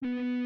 copy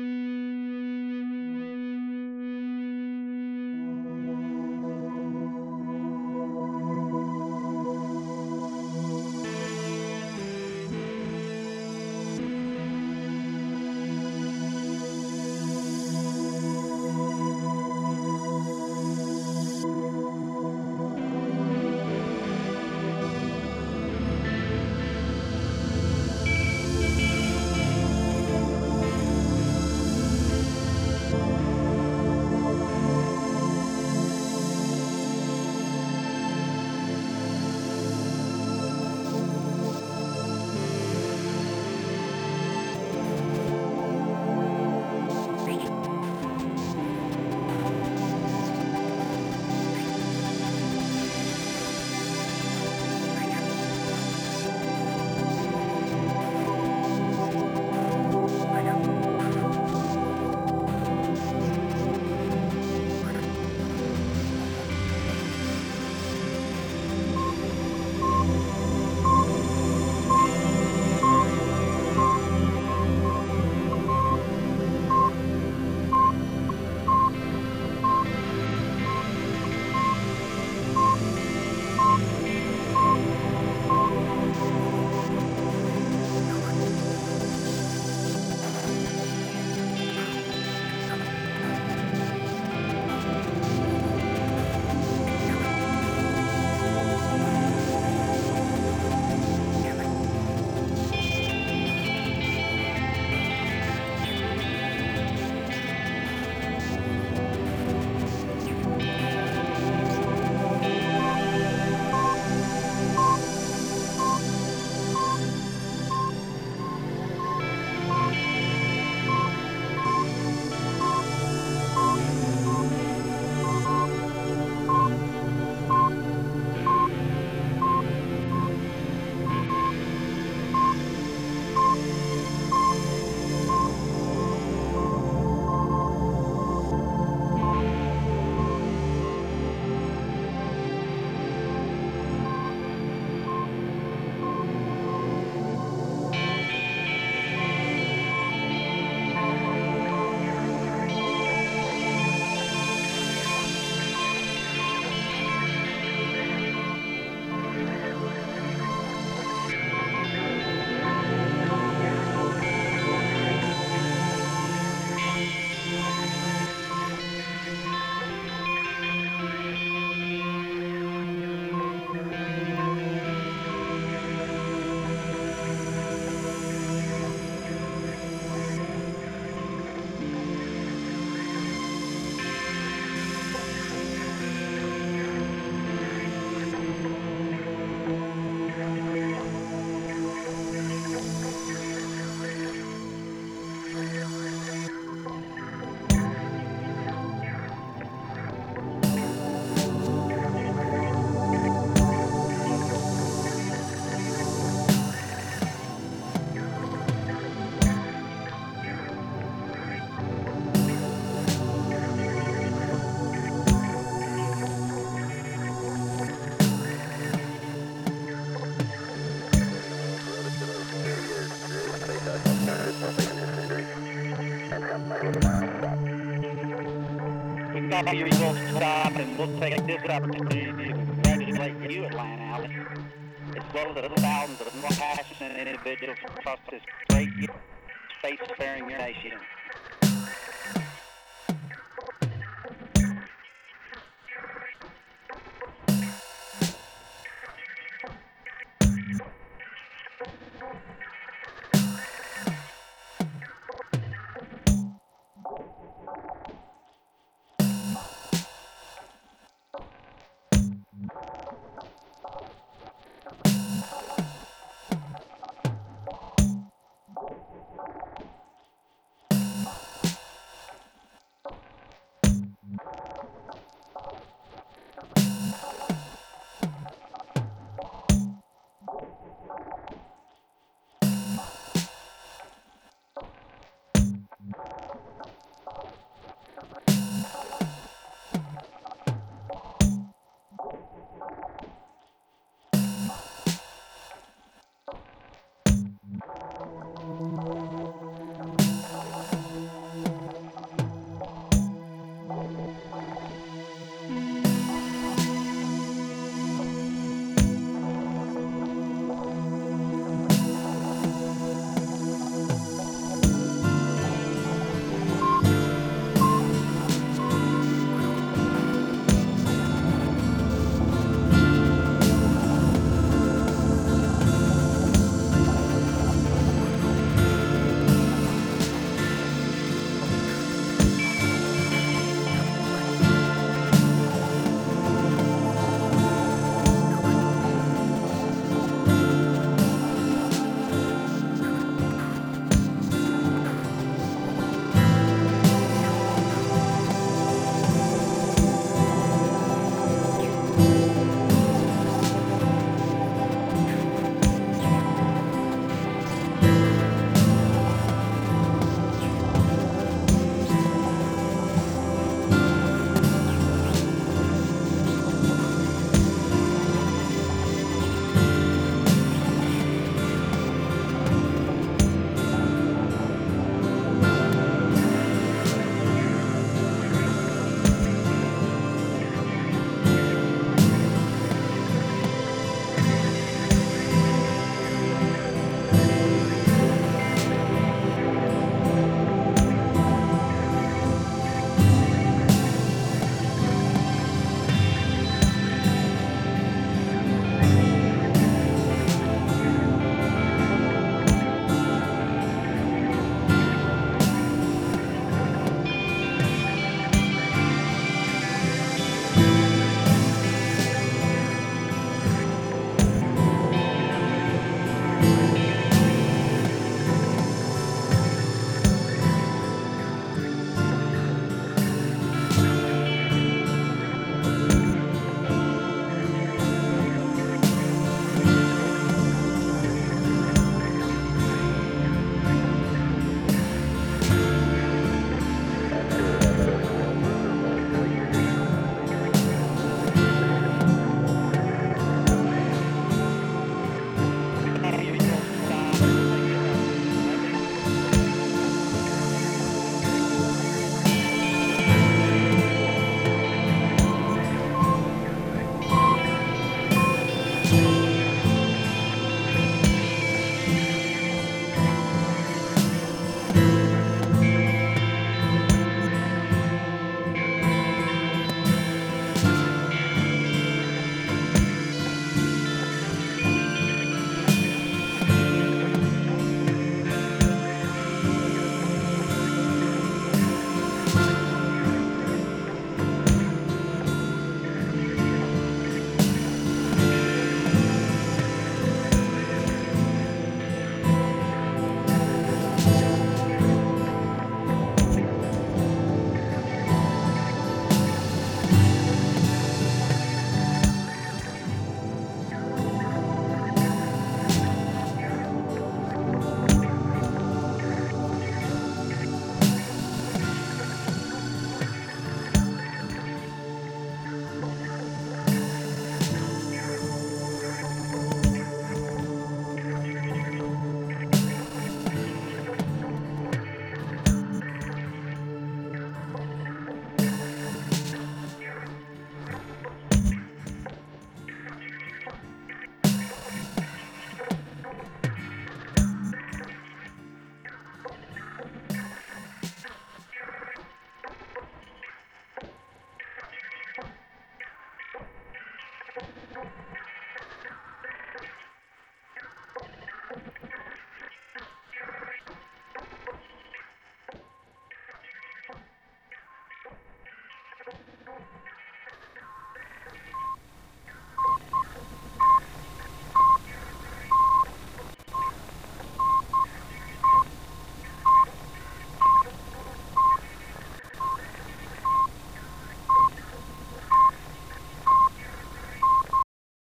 your results stop, and we'll take this opportunity to congratulate you, Atlanta Alley, as well as the thousands of more passionate individuals across this great space-faring nation.